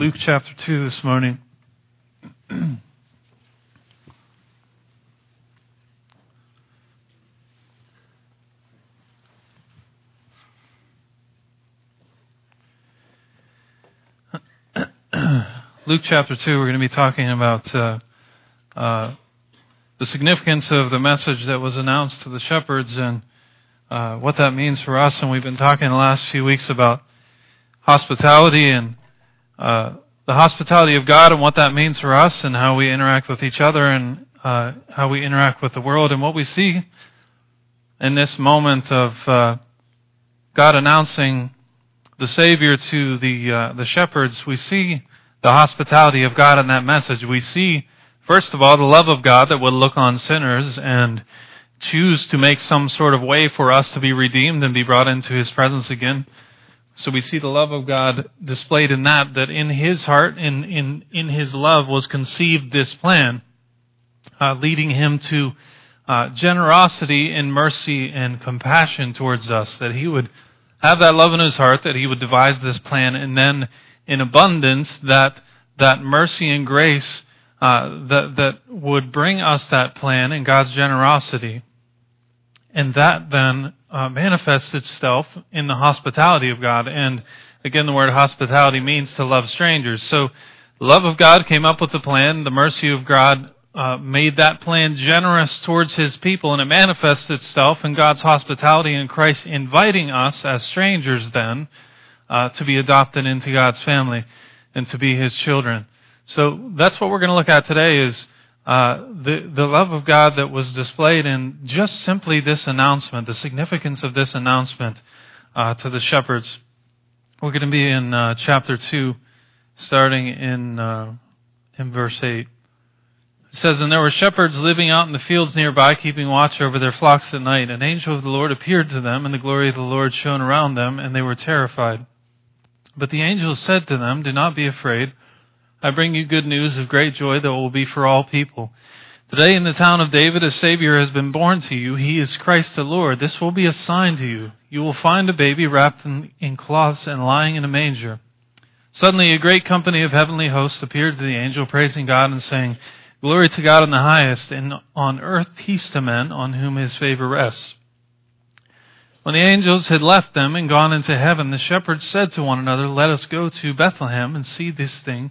Luke chapter 2 this morning. Luke chapter 2, we're going to be talking about uh, uh, the significance of the message that was announced to the shepherds and uh, what that means for us. And we've been talking the last few weeks about hospitality and uh, the hospitality of God and what that means for us and how we interact with each other and uh, how we interact with the world. And what we see in this moment of uh, God announcing the Savior to the uh, the shepherds, we see the hospitality of God in that message. We see, first of all, the love of God that would look on sinners and choose to make some sort of way for us to be redeemed and be brought into His presence again. So we see the love of God displayed in that, that in His heart, in, in, in His love was conceived this plan, uh, leading Him to uh, generosity and mercy and compassion towards us, that He would have that love in His heart, that He would devise this plan, and then in abundance, that, that mercy and grace uh, that, that would bring us that plan and God's generosity. And that then uh, manifests itself in the hospitality of God. And again, the word hospitality means to love strangers. So, love of God came up with the plan. The mercy of God uh, made that plan generous towards His people, and it manifests itself in God's hospitality in Christ inviting us as strangers then uh, to be adopted into God's family and to be His children. So that's what we're going to look at today is uh, the, the love of God that was displayed in just simply this announcement, the significance of this announcement uh, to the shepherds. We're going to be in uh, chapter 2, starting in, uh, in verse 8. It says, And there were shepherds living out in the fields nearby, keeping watch over their flocks at night. An angel of the Lord appeared to them, and the glory of the Lord shone around them, and they were terrified. But the angel said to them, Do not be afraid. I bring you good news of great joy that will be for all people. Today in the town of David a Savior has been born to you. He is Christ the Lord. This will be a sign to you. You will find a baby wrapped in, in cloths and lying in a manger. Suddenly a great company of heavenly hosts appeared to the angel, praising God and saying, Glory to God in the highest, and on earth peace to men on whom his favor rests. When the angels had left them and gone into heaven, the shepherds said to one another, Let us go to Bethlehem and see this thing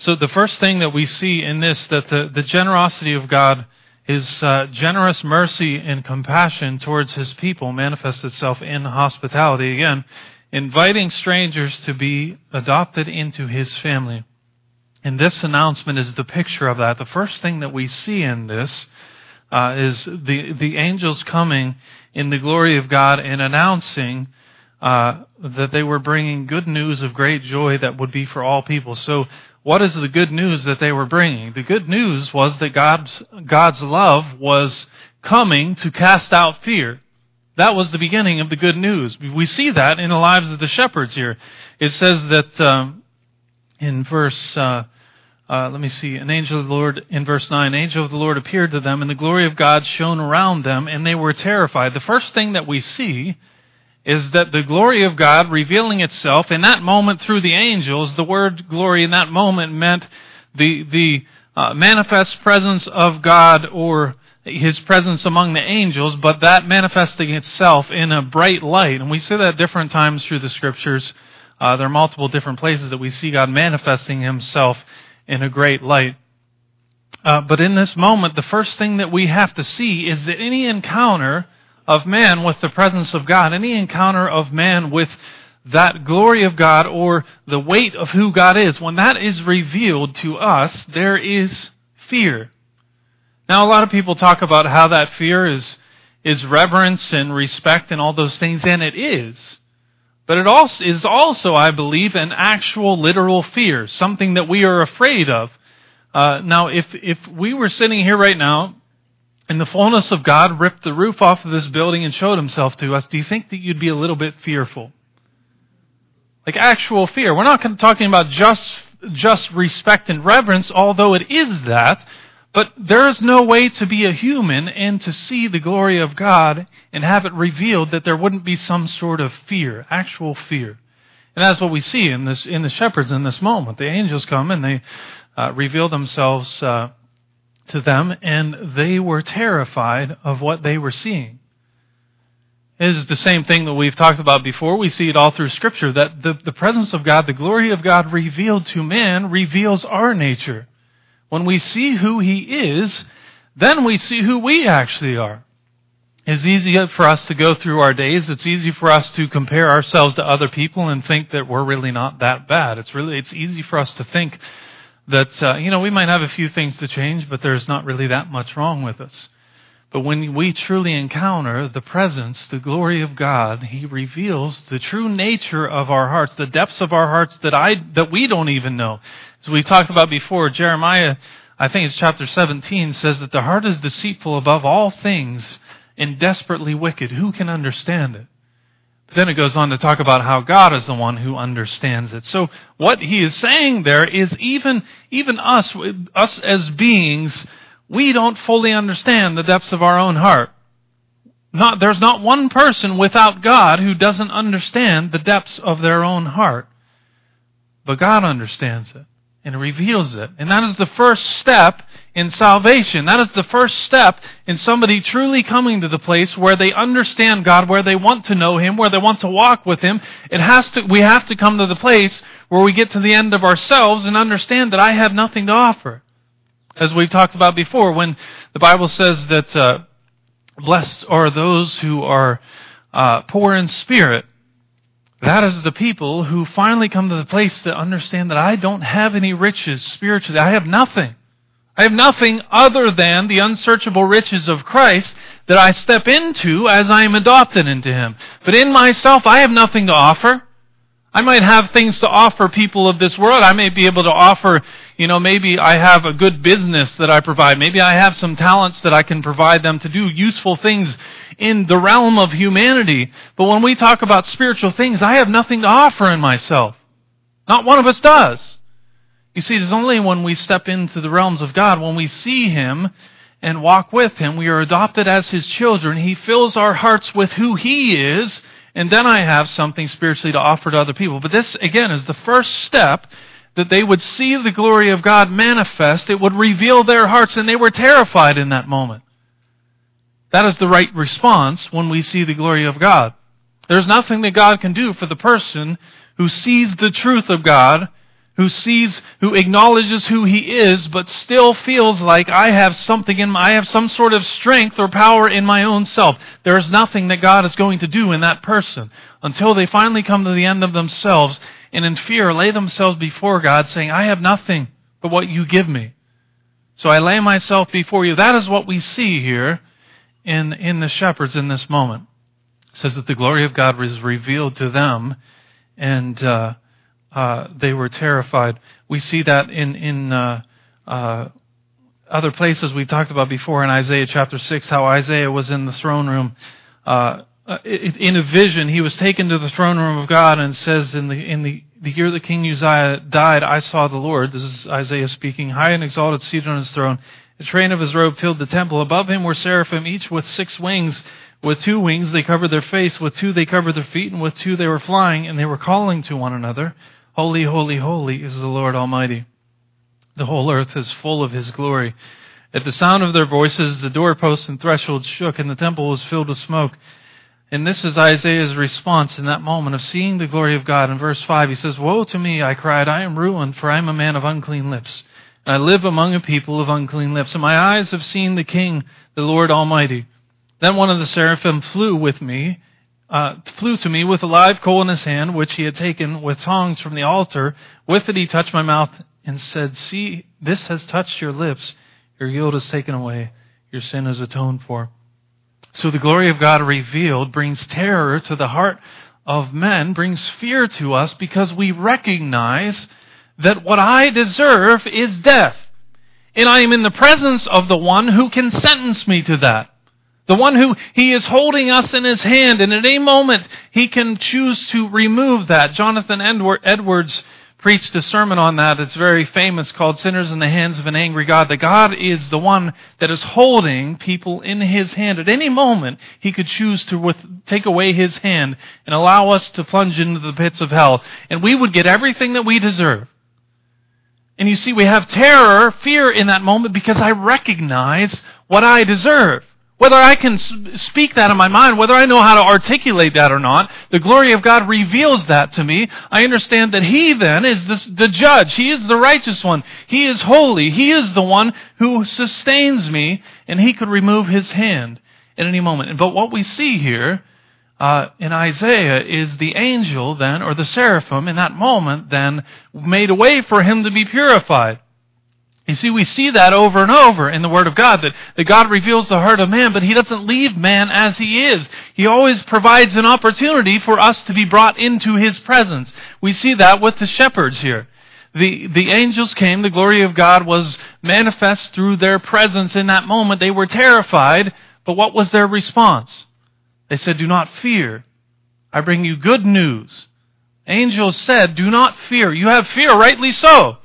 So the first thing that we see in this, that the, the generosity of God, His uh, generous mercy and compassion towards His people manifests itself in hospitality. Again, inviting strangers to be adopted into His family. And this announcement is the picture of that. The first thing that we see in this uh, is the the angels coming in the glory of God and announcing uh, that they were bringing good news of great joy that would be for all people. So what is the good news that they were bringing? The good news was that God's, God's love was coming to cast out fear. That was the beginning of the good news. We see that in the lives of the shepherds here. It says that um, in verse, uh, uh, let me see, an angel of the Lord, in verse 9, an angel of the Lord appeared to them, and the glory of God shone around them, and they were terrified. The first thing that we see is that the glory of God revealing itself in that moment through the angels, the word glory in that moment meant the, the uh, manifest presence of God or his presence among the angels, but that manifesting itself in a bright light. And we see that different times through the scriptures. Uh, there are multiple different places that we see God manifesting himself in a great light. Uh, but in this moment, the first thing that we have to see is that any encounter of man with the presence of God, any encounter of man with that glory of God or the weight of who God is, when that is revealed to us, there is fear. Now, a lot of people talk about how that fear is, is reverence and respect and all those things, and it is. But it also is also, I believe, an actual literal fear, something that we are afraid of. Uh, now, if, if we were sitting here right now and the fullness of God ripped the roof off of this building and showed himself to us, do you think that you'd be a little bit fearful? Like actual fear. We're not talking about just, just respect and reverence, although it is that. But there is no way to be a human and to see the glory of God and have it revealed that there wouldn't be some sort of fear, actual fear. And that's what we see in this in the shepherds in this moment. The angels come and they uh, reveal themselves uh, to them, and they were terrified of what they were seeing. It is the same thing that we've talked about before. We see it all through Scripture that the, the presence of God, the glory of God revealed to man, reveals our nature. When we see who He is, then we see who we actually are. It's easy for us to go through our days. It's easy for us to compare ourselves to other people and think that we're really not that bad. It's really, it's easy for us to think that, uh, you know, we might have a few things to change, but there's not really that much wrong with us. But when we truly encounter the presence, the glory of God, He reveals the true nature of our hearts, the depths of our hearts that I, that we don't even know. As we talked about before, Jeremiah, I think it's chapter 17, says that the heart is deceitful above all things and desperately wicked. Who can understand it? But then it goes on to talk about how God is the one who understands it. So what he is saying there is even, even us, us as beings, we don't fully understand the depths of our own heart. Not, there's not one person without God who doesn't understand the depths of their own heart. But God understands it and reveals it. And that is the first step in salvation. That is the first step in somebody truly coming to the place where they understand God, where they want to know Him, where they want to walk with Him. It has to, we have to come to the place where we get to the end of ourselves and understand that I have nothing to offer. As we've talked about before, when the Bible says that uh, blessed are those who are uh, poor in spirit, that is the people who finally come to the place to understand that I don't have any riches spiritually. I have nothing. I have nothing other than the unsearchable riches of Christ that I step into as I am adopted into Him. But in myself, I have nothing to offer. I might have things to offer people of this world. I may be able to offer, you know, maybe I have a good business that I provide. Maybe I have some talents that I can provide them to do useful things in the realm of humanity. But when we talk about spiritual things, I have nothing to offer in myself. Not one of us does. You see, it's only when we step into the realms of God, when we see Him and walk with Him, we are adopted as His children. He fills our hearts with who He is and then I have something spiritually to offer to other people. But this, again, is the first step that they would see the glory of God manifest. It would reveal their hearts, and they were terrified in that moment. That is the right response when we see the glory of God. There's nothing that God can do for the person who sees the truth of God who sees, who acknowledges who he is, but still feels like I have something in my, I have some sort of strength or power in my own self. There is nothing that God is going to do in that person until they finally come to the end of themselves and in fear lay themselves before God saying, I have nothing but what you give me. So I lay myself before you. That is what we see here in, in the shepherds in this moment. It says that the glory of God was revealed to them and, uh, uh, they were terrified. We see that in in uh, uh, other places we've talked about before in Isaiah chapter six, how Isaiah was in the throne room. Uh, uh, in a vision, he was taken to the throne room of God, and says, "In the in the, the year that King Uzziah died, I saw the Lord." This is Isaiah speaking, high and exalted, seated on his throne. The train of his robe filled the temple. Above him were seraphim, each with six wings. With two wings they covered their face, with two they covered their feet, and with two they were flying, and they were calling to one another. Holy, holy, holy is the Lord Almighty. The whole earth is full of His glory. At the sound of their voices, the doorposts and thresholds shook, and the temple was filled with smoke. And this is Isaiah's response in that moment of seeing the glory of God. In verse 5, he says, Woe to me, I cried, I am ruined, for I am a man of unclean lips. And I live among a people of unclean lips, and my eyes have seen the King, the Lord Almighty. Then one of the seraphim flew with me uh, flew to me with a live coal in his hand, which he had taken with tongs from the altar. With it he touched my mouth and said, See, this has touched your lips. Your guilt is taken away. Your sin is atoned for. So the glory of God revealed brings terror to the heart of men, brings fear to us because we recognize that what I deserve is death. And I am in the presence of the one who can sentence me to that. The one who he is holding us in his hand, and at any moment he can choose to remove that. Jonathan Edwards preached a sermon on that. It's very famous called Sinners in the Hands of an Angry God. That God is the one that is holding people in his hand. At any moment, he could choose to with, take away his hand and allow us to plunge into the pits of hell. And we would get everything that we deserve. And you see, we have terror, fear in that moment because I recognize what I deserve. Whether I can speak that in my mind, whether I know how to articulate that or not, the glory of God reveals that to me. I understand that He then is the judge. He is the righteous one. He is holy. He is the one who sustains me, and He could remove His hand at any moment. But what we see here uh, in Isaiah is the angel then, or the seraphim in that moment then, made a way for Him to be purified. You see, we see that over and over in the Word of God, that, that God reveals the heart of man, but He doesn't leave man as he is. He always provides an opportunity for us to be brought into His presence. We see that with the shepherds here. The, the angels came, the glory of God was manifest through their presence in that moment. They were terrified, but what was their response? They said, Do not fear. I bring you good news. Angels said, Do not fear. You have fear, rightly so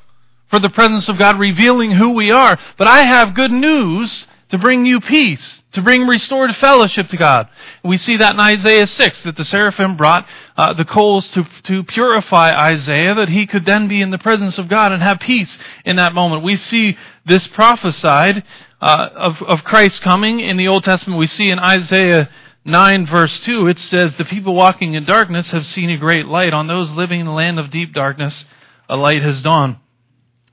for the presence of God revealing who we are. But I have good news to bring you peace, to bring restored fellowship to God. We see that in Isaiah 6, that the seraphim brought uh, the coals to, to purify Isaiah, that he could then be in the presence of God and have peace in that moment. We see this prophesied uh, of, of Christ coming in the Old Testament. We see in Isaiah 9 verse 2, it says, The people walking in darkness have seen a great light. On those living in the land of deep darkness, a light has dawned.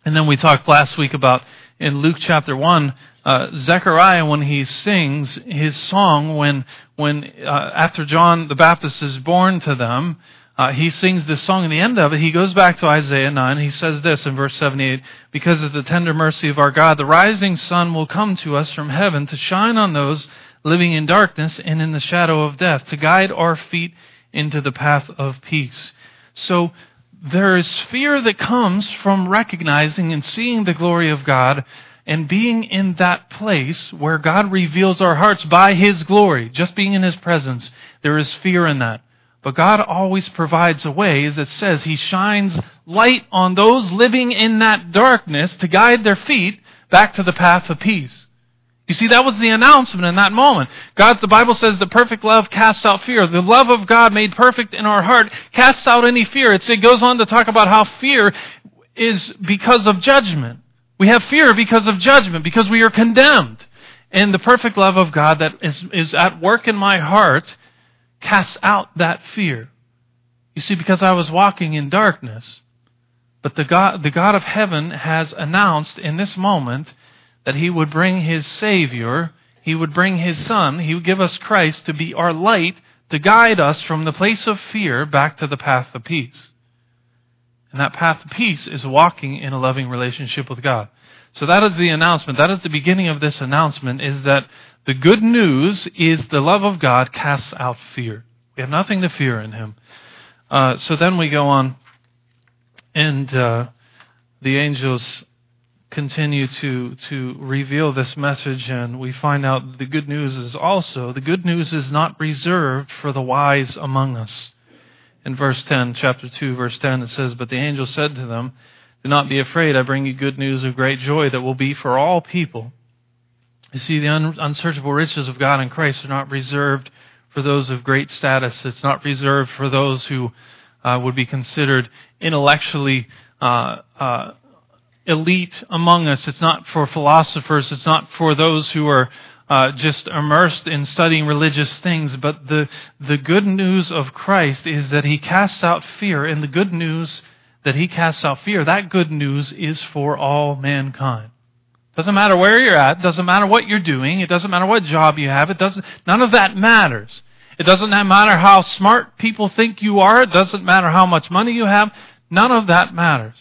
And then we talked last week about in Luke chapter 1, uh, Zechariah, when he sings his song, when, when uh, after John the Baptist is born to them, uh, he sings this song. In the end of it, he goes back to Isaiah 9. He says this in verse 78 Because of the tender mercy of our God, the rising sun will come to us from heaven to shine on those living in darkness and in the shadow of death, to guide our feet into the path of peace. So, there is fear that comes from recognizing and seeing the glory of God and being in that place where God reveals our hearts by His glory, just being in His presence. There is fear in that. But God always provides a way, as it says, He shines light on those living in that darkness to guide their feet back to the path of peace. You see, that was the announcement in that moment. God, the Bible says the perfect love casts out fear. The love of God made perfect in our heart casts out any fear. It's, it goes on to talk about how fear is because of judgment. We have fear because of judgment, because we are condemned. And the perfect love of God that is, is at work in my heart casts out that fear. You see, because I was walking in darkness. But the God, the God of heaven has announced in this moment that he would bring his Savior, he would bring his Son, he would give us Christ to be our light, to guide us from the place of fear back to the path of peace. And that path of peace is walking in a loving relationship with God. So that is the announcement. That is the beginning of this announcement is that the good news is the love of God casts out fear. We have nothing to fear in Him. Uh, so then we go on, and uh, the angels continue to, to reveal this message, and we find out the good news is also the good news is not reserved for the wise among us. In verse 10, chapter 2, verse 10, it says, But the angel said to them, Do not be afraid, I bring you good news of great joy that will be for all people. You see, the un- unsearchable riches of God in Christ are not reserved for those of great status. It's not reserved for those who uh, would be considered intellectually uh, uh, elite among us. It's not for philosophers. It's not for those who are uh, just immersed in studying religious things. But the, the good news of Christ is that He casts out fear. And the good news that He casts out fear, that good news is for all mankind. Doesn't matter where you're at. Doesn't matter what you're doing. It doesn't matter what job you have. It doesn't, none of that matters. It doesn't matter how smart people think you are. It doesn't matter how much money you have. None of that matters.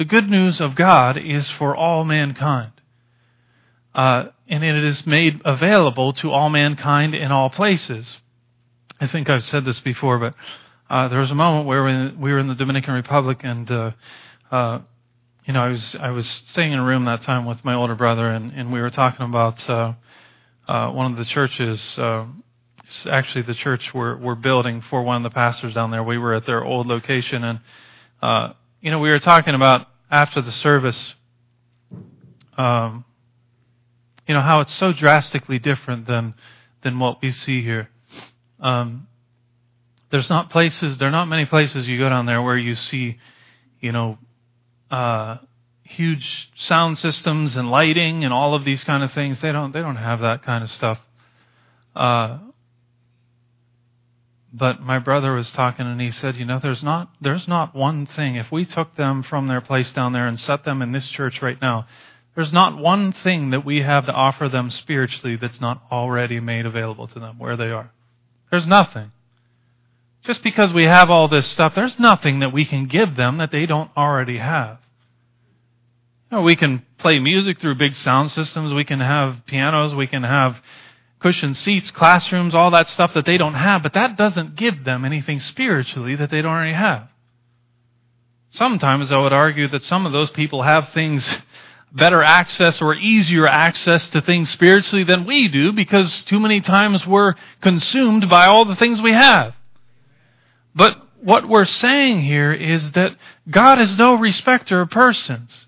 The good news of God is for all mankind. Uh, and it is made available to all mankind in all places. I think I've said this before, but uh, there was a moment where we were in the Dominican Republic and uh, uh you know, I was I was staying in a room that time with my older brother, and, and we were talking about uh, uh, one of the churches. It's actually the church we're we're building for one of the pastors down there. We were at their old location, and you know, we were talking about after the service. Um, you know how it's so drastically different than than what we see here. Um, there's not places, there are not many places you go down there where you see, you know, uh, huge sound systems and lighting and all of these kind of things. They don't, they don't have that kind of stuff. Uh, but my brother was talking and he said, you know, there's not, there's not one thing. If we took them from their place down there and set them in this church right now, there's not one thing that we have to offer them spiritually that's not already made available to them where they are. There's nothing. Just because we have all this stuff, there's nothing that we can give them that they don't already have. You know, we can play music through big sound systems, we can have pianos, we can have cushioned seats, classrooms, all that stuff that they don't have, but that doesn't give them anything spiritually that they don't already have. Sometimes I would argue that some of those people have things better access or easier access to things spiritually than we do because too many times we're consumed by all the things we have. But what we're saying here is that God is no respecter of persons.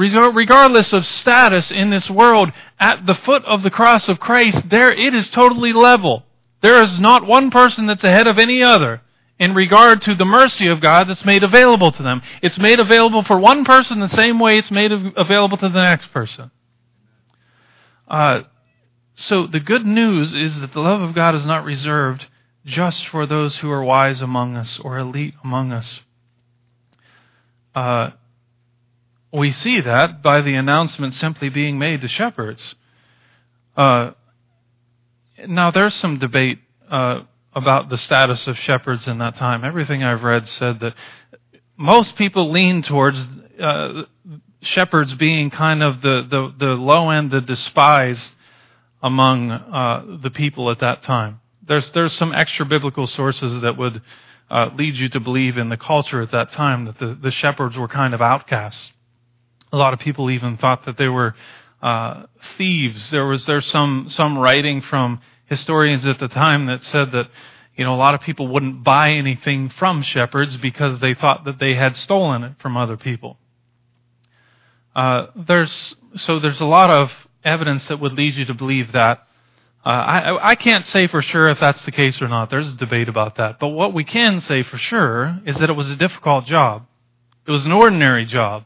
Regardless of status in this world, at the foot of the cross of Christ, there it is totally level. There is not one person that's ahead of any other in regard to the mercy of God that's made available to them. It's made available for one person the same way it's made available to the next person. Uh, so the good news is that the love of God is not reserved just for those who are wise among us or elite among us. Uh, we see that by the announcement simply being made to shepherds. Uh, now, there's some debate uh, about the status of shepherds in that time. Everything I've read said that most people lean towards uh, shepherds being kind of the, the, the, low end, the despised among uh, the people at that time. There's, there's some extra biblical sources that would uh, lead you to believe in the culture at that time that the, the shepherds were kind of outcasts. A lot of people even thought that they were uh, thieves. There was there's some some writing from historians at the time that said that you know a lot of people wouldn't buy anything from shepherds because they thought that they had stolen it from other people. Uh, there's so there's a lot of evidence that would lead you to believe that. Uh, I, I can't say for sure if that's the case or not. There's a debate about that. But what we can say for sure is that it was a difficult job. It was an ordinary job.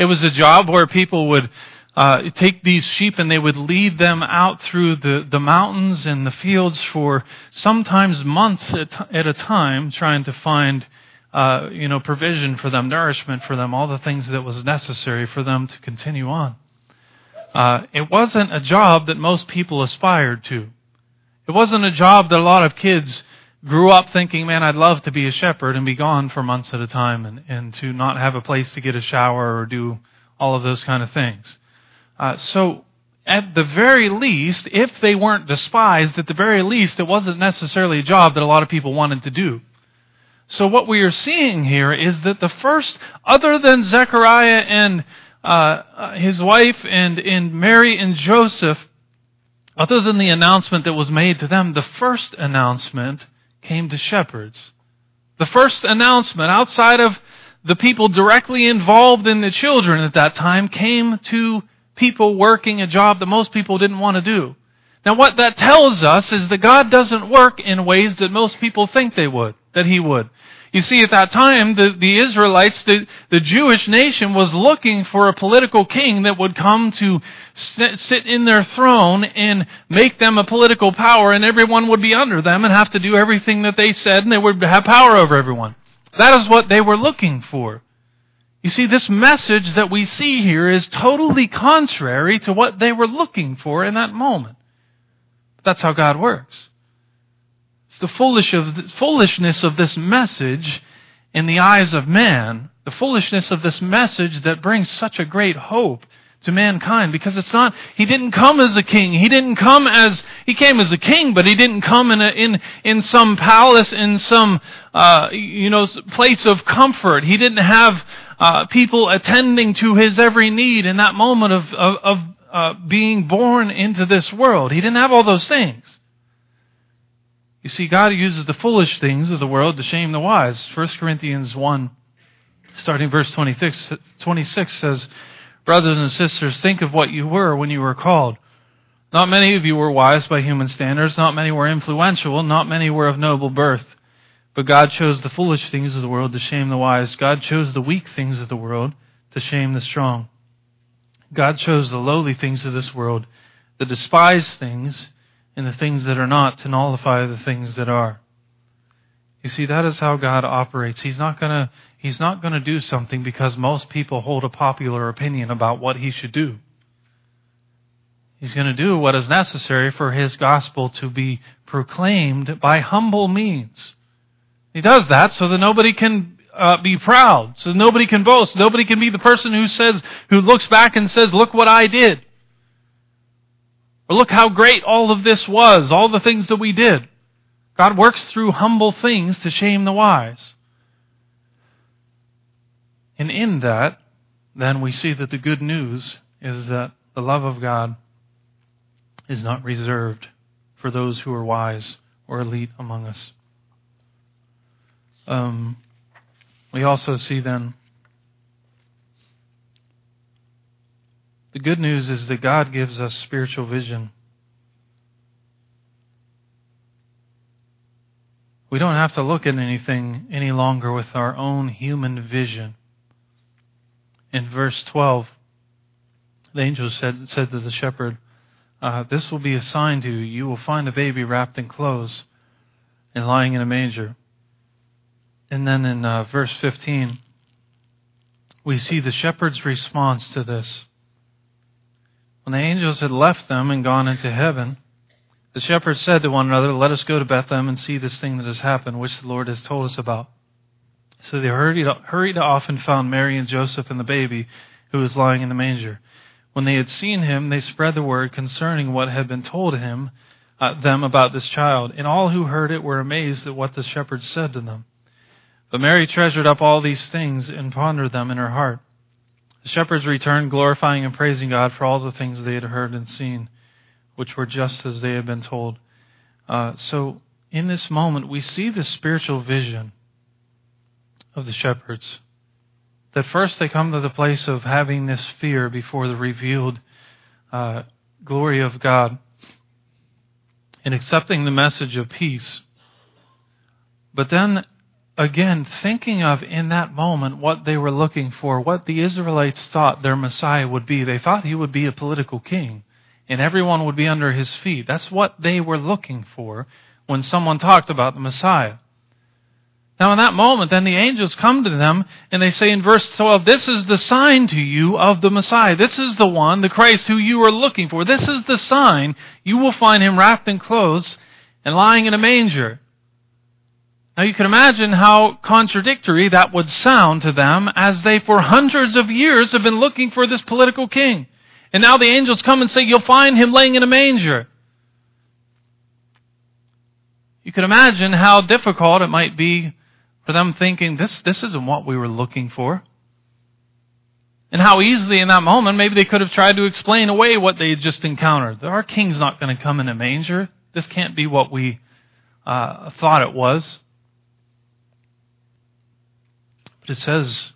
It was a job where people would uh, take these sheep and they would lead them out through the, the mountains and the fields for sometimes months at a time, trying to find uh, you know provision for them, nourishment for them, all the things that was necessary for them to continue on. Uh, it wasn't a job that most people aspired to. It wasn't a job that a lot of kids grew up thinking, man, I'd love to be a shepherd and be gone for months at a time and, and to not have a place to get a shower or do all of those kind of things. Uh, so, at the very least, if they weren't despised, at the very least, it wasn't necessarily a job that a lot of people wanted to do. So what we are seeing here is that the first, other than Zechariah and uh, uh, his wife and, and Mary and Joseph, other than the announcement that was made to them, the first announcement came to shepherds. The first announcement outside of the people directly involved in the children at that time came to people working a job that most people didn't want to do. Now what that tells us is that God doesn't work in ways that most people think they would, that He would. You see, at that time, the, the Israelites, the, the Jewish nation was looking for a political king that would come to sit, sit in their throne and make them a political power and everyone would be under them and have to do everything that they said and they would have power over everyone. That is what they were looking for. You see, this message that we see here is totally contrary to what they were looking for in that moment. That's how God works. The foolish of, foolishness of this message in the eyes of man, the foolishness of this message that brings such a great hope to mankind because it's not, he didn't come as a king. He didn't come as, he came as a king, but he didn't come in a, in, in some palace, in some, uh, you know, place of comfort. He didn't have, uh, people attending to his every need in that moment of, of, of uh, being born into this world. He didn't have all those things. You see, God uses the foolish things of the world to shame the wise. 1 Corinthians 1, starting verse 26, 26 says, Brothers and sisters, think of what you were when you were called. Not many of you were wise by human standards, not many were influential, not many were of noble birth. But God chose the foolish things of the world to shame the wise. God chose the weak things of the world to shame the strong. God chose the lowly things of this world, the despised things, and the things that are not to nullify the things that are. You see, that is how God operates. He's not gonna, He's not gonna do something because most people hold a popular opinion about what He should do. He's gonna do what is necessary for His gospel to be proclaimed by humble means. He does that so that nobody can uh, be proud, so nobody can boast. Nobody can be the person who says, who looks back and says, look what I did. Or look how great all of this was, all the things that we did. God works through humble things to shame the wise. And in that, then we see that the good news is that the love of God is not reserved for those who are wise or elite among us. Um, we also see then The good news is that God gives us spiritual vision. We don't have to look at anything any longer with our own human vision. In verse 12, the angel said, said to the shepherd, uh, This will be a sign to you. You will find a baby wrapped in clothes and lying in a manger. And then in uh, verse 15, we see the shepherd's response to this. When the angels had left them and gone into heaven, the shepherds said to one another, Let us go to Bethlehem and see this thing that has happened, which the Lord has told us about. So they hurried, off and found Mary and Joseph and the baby who was lying in the manger. When they had seen him, they spread the word concerning what had been told him, uh, them about this child. And all who heard it were amazed at what the shepherds said to them. But Mary treasured up all these things and pondered them in her heart. The shepherds returned, glorifying and praising God for all the things they had heard and seen, which were just as they had been told. Uh, so, in this moment, we see the spiritual vision of the shepherds. That first they come to the place of having this fear before the revealed uh, glory of God and accepting the message of peace. But then again, thinking of in that moment what they were looking for, what the Israelites thought their Messiah would be. They thought he would be a political king and everyone would be under his feet. That's what they were looking for when someone talked about the Messiah. Now, in that moment, then the angels come to them and they say in verse 12, This is the sign to you of the Messiah. This is the one, the Christ who you are looking for. This is the sign. You will find him wrapped in clothes and lying in a manger. Now you can imagine how contradictory that would sound to them as they for hundreds of years have been looking for this political king. And now the angels come and say, You'll find him laying in a manger. You can imagine how difficult it might be for them thinking, This, this isn't what we were looking for. And how easily in that moment maybe they could have tried to explain away what they had just encountered. Our king's not going to come in a manger. This can't be what we uh, thought it was. But it says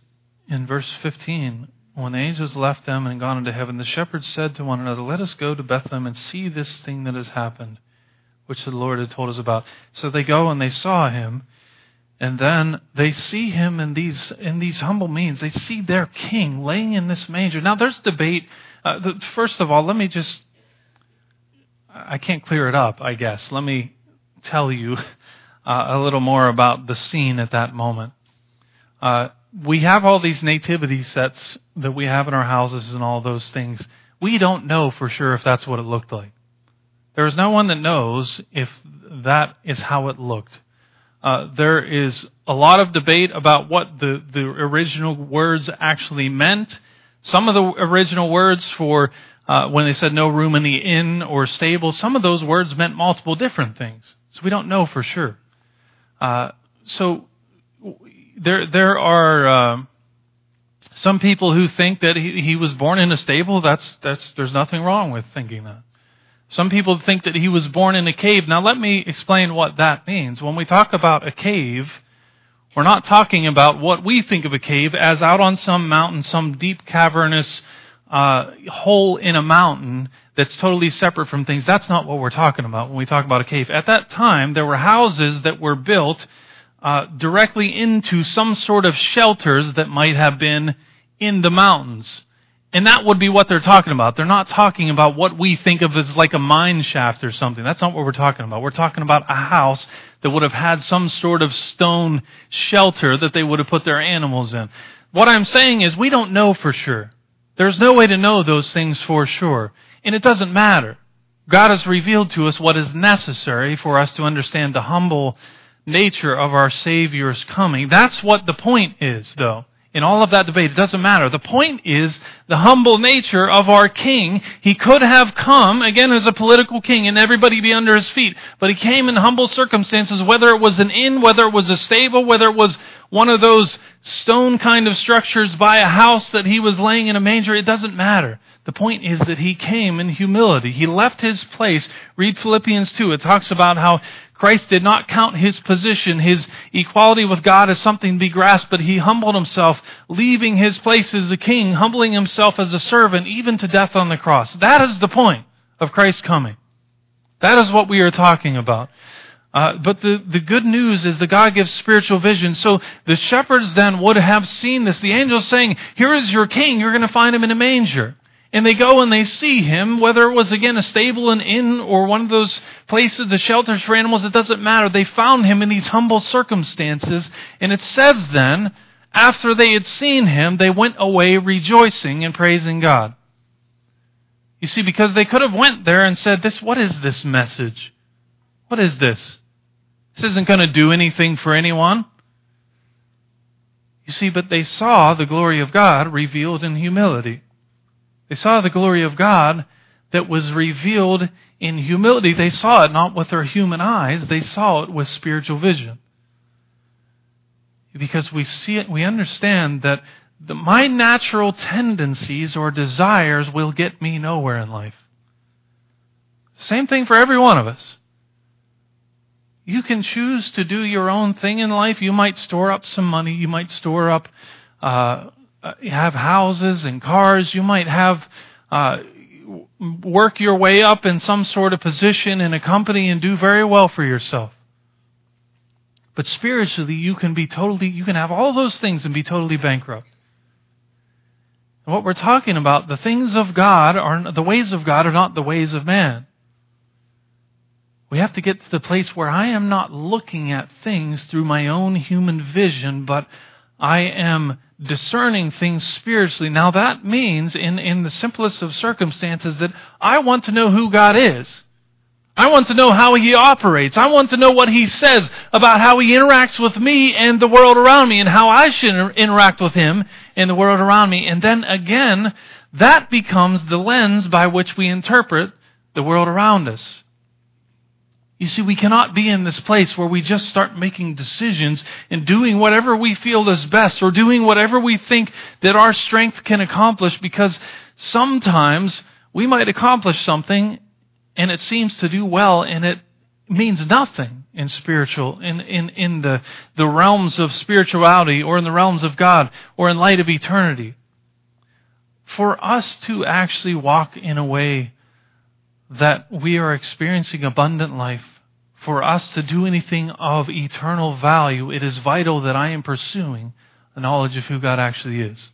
in verse 15, when the angels left them and gone into heaven, the shepherds said to one another, Let us go to Bethlehem and see this thing that has happened, which the Lord had told us about. So they go and they saw him, and then they see him in these in these humble means. They see their king laying in this manger. Now there's debate. Uh, the, first of all, let me just I can't clear it up, I guess. Let me tell you uh, a little more about the scene at that moment. Uh, we have all these nativity sets that we have in our houses and all those things. We don't know for sure if that's what it looked like. There is no one that knows if that is how it looked. Uh, there is a lot of debate about what the, the original words actually meant. Some of the original words for uh, when they said no room in the inn or stable, some of those words meant multiple different things. So we don't know for sure. Uh, so there there are uh, some people who think that he, he was born in a stable. That's that's there's nothing wrong with thinking that. Some people think that he was born in a cave. Now let me explain what that means. When we talk about a cave, we're not talking about what we think of a cave as out on some mountain, some deep cavernous uh, hole in a mountain that's totally separate from things. That's not what we're talking about when we talk about a cave. At that time, there were houses that were built uh, directly into some sort of shelters that might have been in the mountains. And that would be what they're talking about. They're not talking about what we think of as like a mine shaft or something. That's not what we're talking about. We're talking about a house that would have had some sort of stone shelter that they would have put their animals in. What I'm saying is we don't know for sure. There's no way to know those things for sure. And it doesn't matter. God has revealed to us what is necessary for us to understand the humble nature of our Savior's coming. That's what the point is, though. In all of that debate, it doesn't matter. The point is the humble nature of our king. He could have come, again, as a political king and everybody be under his feet, but he came in humble circumstances, whether it was an inn, whether it was a stable, whether it was one of those stone kind of structures by a house that he was laying in a manger. It doesn't matter. The point is that he came in humility. He left his place. Read Philippians 2. It talks about how Christ did not count his position, his equality with God as something to be grasped, but he humbled himself, leaving his place as a king, humbling himself as a servant, even to death on the cross. That is the point of Christ's coming. That is what we are talking about. Uh, but the, the good news is that God gives spiritual vision. So the shepherds then would have seen this. The angel saying, Here is your king. You're going to find him in a manger. And they go and they see him, whether it was again a stable, an inn, or one of those places, the shelters for animals, it doesn't matter. They found him in these humble circumstances. And it says then, after they had seen him, they went away rejoicing and praising God. You see, because they could have went there and said, This what is this message? What is this? This isn't going to do anything for anyone. You see, but they saw the glory of God revealed in humility. They saw the glory of God that was revealed in humility. They saw it not with their human eyes, they saw it with spiritual vision. Because we see it, we understand that the, my natural tendencies or desires will get me nowhere in life. Same thing for every one of us. You can choose to do your own thing in life. You might store up some money. You might store up uh, have houses and cars. You might have uh, work your way up in some sort of position in a company and do very well for yourself. But spiritually, you can be totally, you can have all those things and be totally bankrupt. And what we're talking about, the things of God are, the ways of God are not the ways of man. We have to get to the place where I am not looking at things through my own human vision, but I am discerning things spiritually. Now that means, in, in the simplest of circumstances, that I want to know who God is. I want to know how He operates. I want to know what He says about how He interacts with me and the world around me and how I should interact with Him and the world around me. And then again, that becomes the lens by which we interpret the world around us. You see, we cannot be in this place where we just start making decisions and doing whatever we feel is best or doing whatever we think that our strength can accomplish because sometimes we might accomplish something and it seems to do well and it means nothing in spiritual, in, in, in the, the realms of spirituality or in the realms of God or in light of eternity. For us to actually walk in a way that we are experiencing abundant life, for us to do anything of eternal value, it is vital that I am pursuing a knowledge of who God actually is.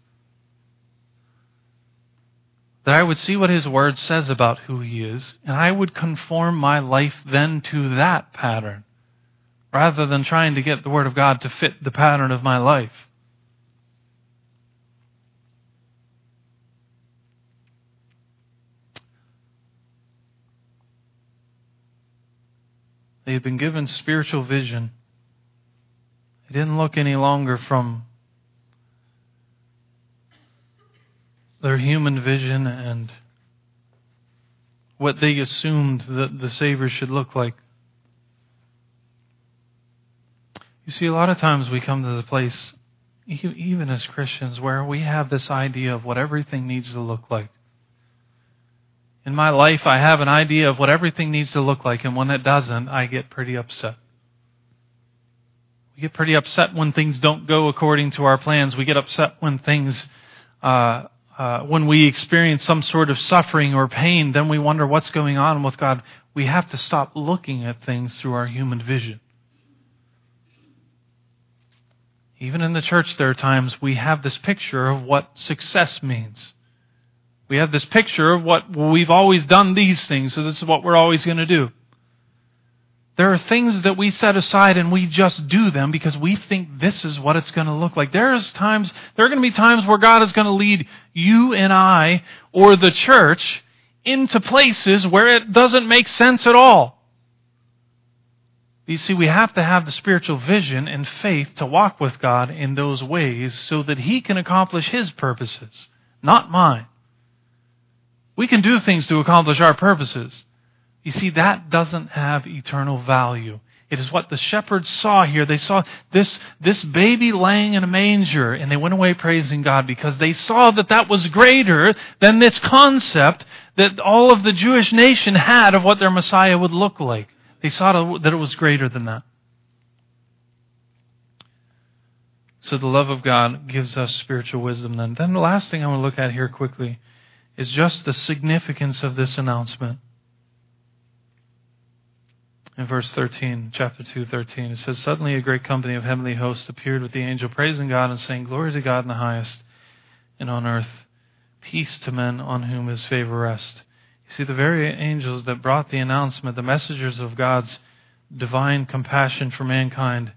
That I would see what His Word says about who He is, and I would conform my life then to that pattern, rather than trying to get the Word of God to fit the pattern of my life. They had been given spiritual vision. They didn't look any longer from their human vision and what they assumed that the Savior should look like. You see, a lot of times we come to the place, even as Christians, where we have this idea of what everything needs to look like. In my life, I have an idea of what everything needs to look like, and when it doesn't, I get pretty upset. We get pretty upset when things don't go according to our plans. We get upset when things, uh, uh, when we experience some sort of suffering or pain, then we wonder what's going on with God. We have to stop looking at things through our human vision. Even in the church, there are times we have this picture of what success means. We have this picture of what well, we've always done these things, so this is what we're always going to do. There are things that we set aside and we just do them because we think this is what it's going to look like. There's times, there are going to be times where God is going to lead you and I or the church into places where it doesn't make sense at all. You see, we have to have the spiritual vision and faith to walk with God in those ways so that He can accomplish His purposes, not mine. We can do things to accomplish our purposes. You see, that doesn't have eternal value. It is what the shepherds saw here. They saw this, this baby laying in a manger, and they went away praising God because they saw that that was greater than this concept that all of the Jewish nation had of what their Messiah would look like. They saw that it was greater than that. So the love of God gives us spiritual wisdom then. Then the last thing I want to look at here quickly is just the significance of this announcement in verse 13, chapter 2, 13. It says, Suddenly a great company of heavenly hosts appeared with the angel, praising God and saying, Glory to God in the highest, and on earth, peace to men on whom his favor rests. You see, the very angels that brought the announcement, the messengers of God's divine compassion for mankind,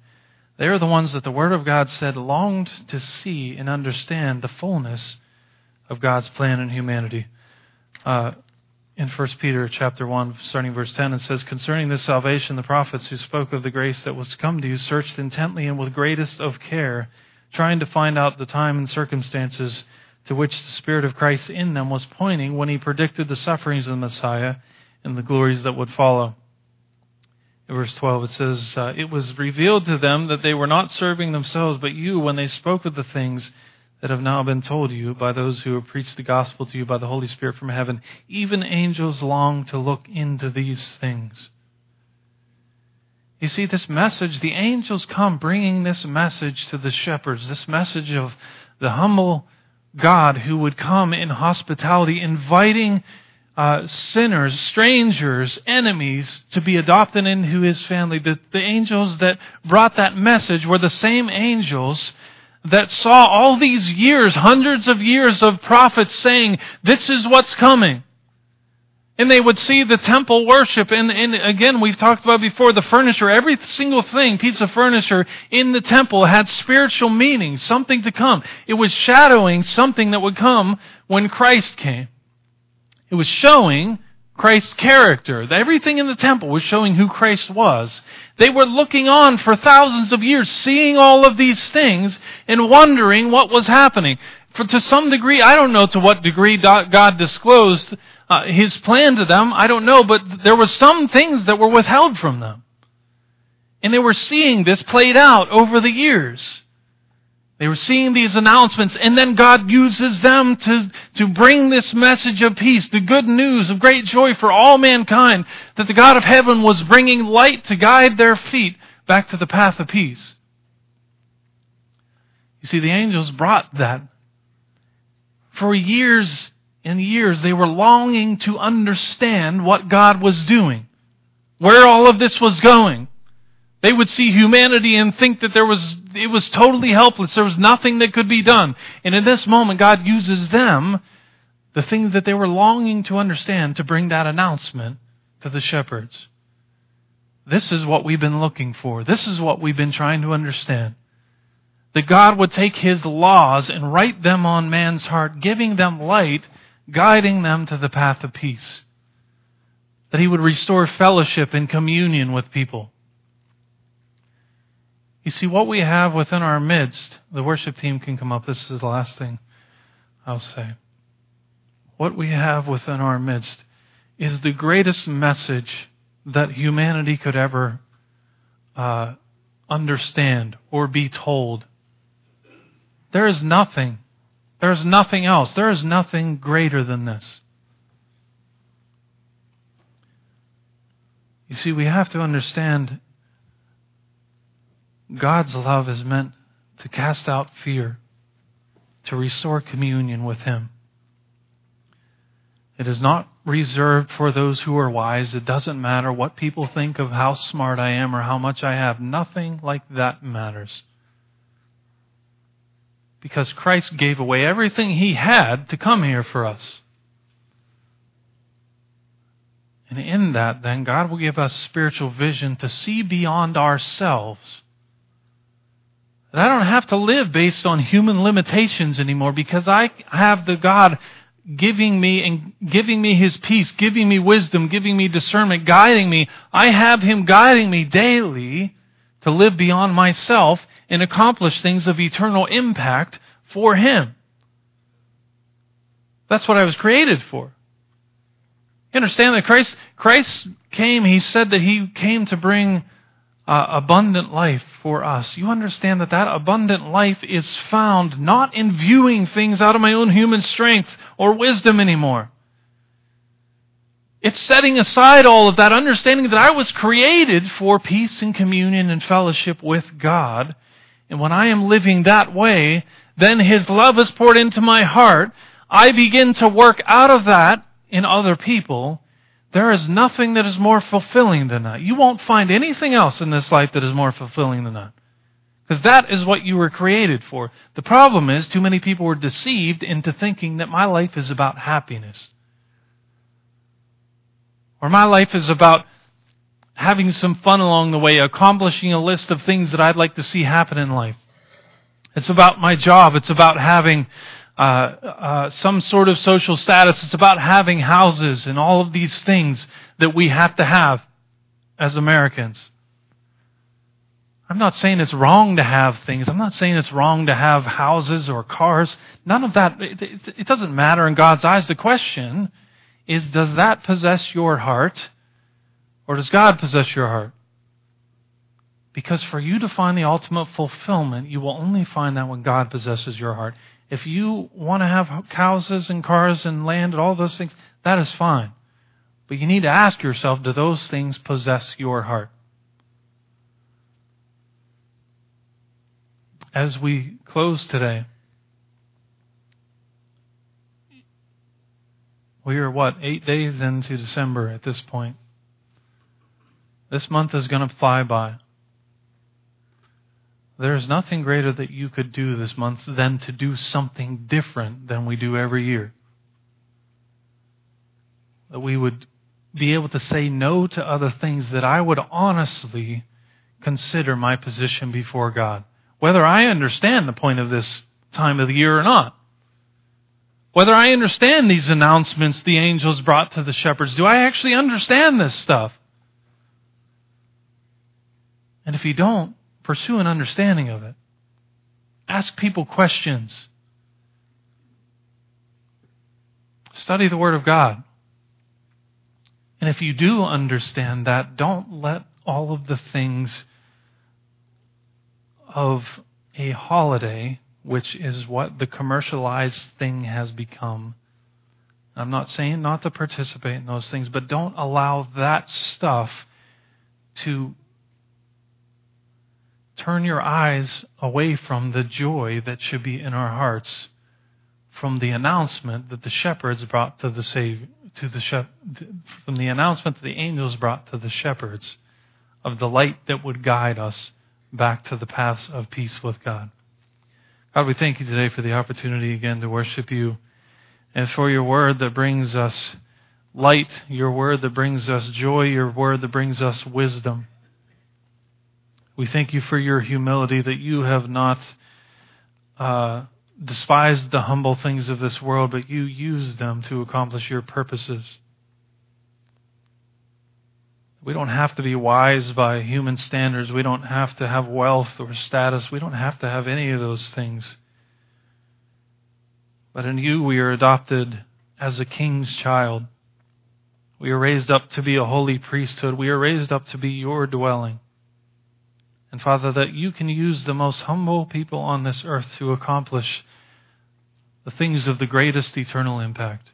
they are the ones that the Word of God said longed to see and understand the fullness of God's plan in humanity. Uh, in 1 Peter chapter 1, starting verse 10, it says, Concerning this salvation, the prophets who spoke of the grace that was to come to you searched intently and with greatest of care, trying to find out the time and circumstances to which the Spirit of Christ in them was pointing when he predicted the sufferings of the Messiah and the glories that would follow. In verse 12, it says, uh, It was revealed to them that they were not serving themselves, but you when they spoke of the things that have now been told you by those who have preached the gospel to you by the Holy Spirit from heaven. Even angels long to look into these things. You see, this message, the angels come bringing this message to the shepherds, this message of the humble God who would come in hospitality, inviting uh, sinners, strangers, enemies to be adopted into his family. The, the angels that brought that message were the same angels that saw all these years, hundreds of years of prophets saying, this is what's coming. And they would see the temple worship. And, and, again, we've talked about before the furniture. Every single thing, piece of furniture in the temple had spiritual meaning, something to come. It was shadowing something that would come when Christ came. It was showing Christ's character. Everything in the temple was showing who Christ was. They were looking on for thousands of years, seeing all of these things and wondering what was happening. For to some degree, I don't know to what degree God disclosed uh, His plan to them. I don't know, but there were some things that were withheld from them. And they were seeing this played out over the years. They were seeing these announcements, and then God uses them to, to bring this message of peace, the good news of great joy for all mankind, that the God of heaven was bringing light to guide their feet back to the path of peace. You see, the angels brought that. For years and years, they were longing to understand what God was doing, where all of this was going. They would see humanity and think that there was, it was totally helpless. There was nothing that could be done. And in this moment, God uses them, the things that they were longing to understand, to bring that announcement to the shepherds. This is what we've been looking for. This is what we've been trying to understand. That God would take His laws and write them on man's heart, giving them light, guiding them to the path of peace. That He would restore fellowship and communion with people you see, what we have within our midst, the worship team can come up. This is the last thing I'll say. what we have within our midst is the greatest message that humanity could ever uh, understand or be told. There is nothing. There is nothing else. There is nothing greater than this. You see, we have to understand God's love is meant to cast out fear, to restore communion with Him. It is not reserved for those who are wise. It doesn't matter what people think of how smart I am or how much I have. Nothing like that matters. Because Christ gave away everything he had to come here for us. And in that, then, God will give us spiritual vision to see beyond ourselves. That I don't have to live based on human limitations anymore because I have the God giving me and giving me his peace, giving me wisdom, giving me discernment, guiding me. I have him guiding me daily to live beyond myself and accomplish things of eternal impact for him. That's what I was created for. You understand that Christ, Christ came, he said that he came to bring uh, abundant life for us. You understand that that abundant life is found not in viewing things out of my own human strength or wisdom anymore. It's setting aside all of that, understanding that I was created for peace and communion and fellowship with God. And when I am living that way, then His love is poured into my heart. I begin to work out of that in other people there is nothing that is more fulfilling than that. You won't find anything else in this life that is more fulfilling than that. Because that is what you were created for. The problem is, too many people were deceived into thinking that my life is about happiness. Or my life is about having some fun along the way, accomplishing a list of things that I'd like to see happen in life. It's about my job. It's about having uh, uh, some sort of social status. It's about having houses and all of these things that we have to have as Americans. I'm not saying it's wrong to have things. I'm not saying it's wrong to have houses or cars. None of that. It, it, it doesn't matter in God's eyes. The question is does that possess your heart or does God possess your heart? Because for you to find the ultimate fulfillment, you will only find that when God possesses your heart. If you want to have houses and cars and land and all those things, that is fine. But you need to ask yourself do those things possess your heart? As we close today, we are what, eight days into December at this point. This month is going to fly by. There is nothing greater that you could do this month than to do something different than we do every year. That we would be able to say no to other things that I would honestly consider my position before God. Whether I understand the point of this time of the year or not. Whether I understand these announcements the angels brought to the shepherds. Do I actually understand this stuff? And if you don't, Pursue an understanding of it. Ask people questions. Study the Word of God. And if you do understand that, don't let all of the things of a holiday, which is what the commercialized thing has become. I'm not saying not to participate in those things, but don't allow that stuff to turn your eyes away from the joy that should be in our hearts from the announcement that the shepherds brought to the Savior, to the from the announcement that the angels brought to the shepherds of the light that would guide us back to the paths of peace with God. God, we thank you today for the opportunity again to worship you and for your word that brings us light, your word that brings us joy, your word that brings us wisdom. We thank you for your humility that you have not uh, despised the humble things of this world, but you use them to accomplish your purposes. We don't have to be wise by human standards. We don't have to have wealth or status. We don't have to have any of those things. But in you we are adopted as a king's child. We are raised up to be a holy priesthood. We are raised up to be your dwelling. And Father, that you can use the most humble people on this earth to accomplish the things of the greatest eternal impact.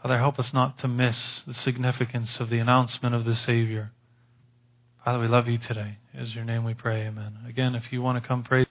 Father, help us not to miss the significance of the announcement of the Savior. Father, we love you today. In your name we pray, amen. Again, if you want to come pray.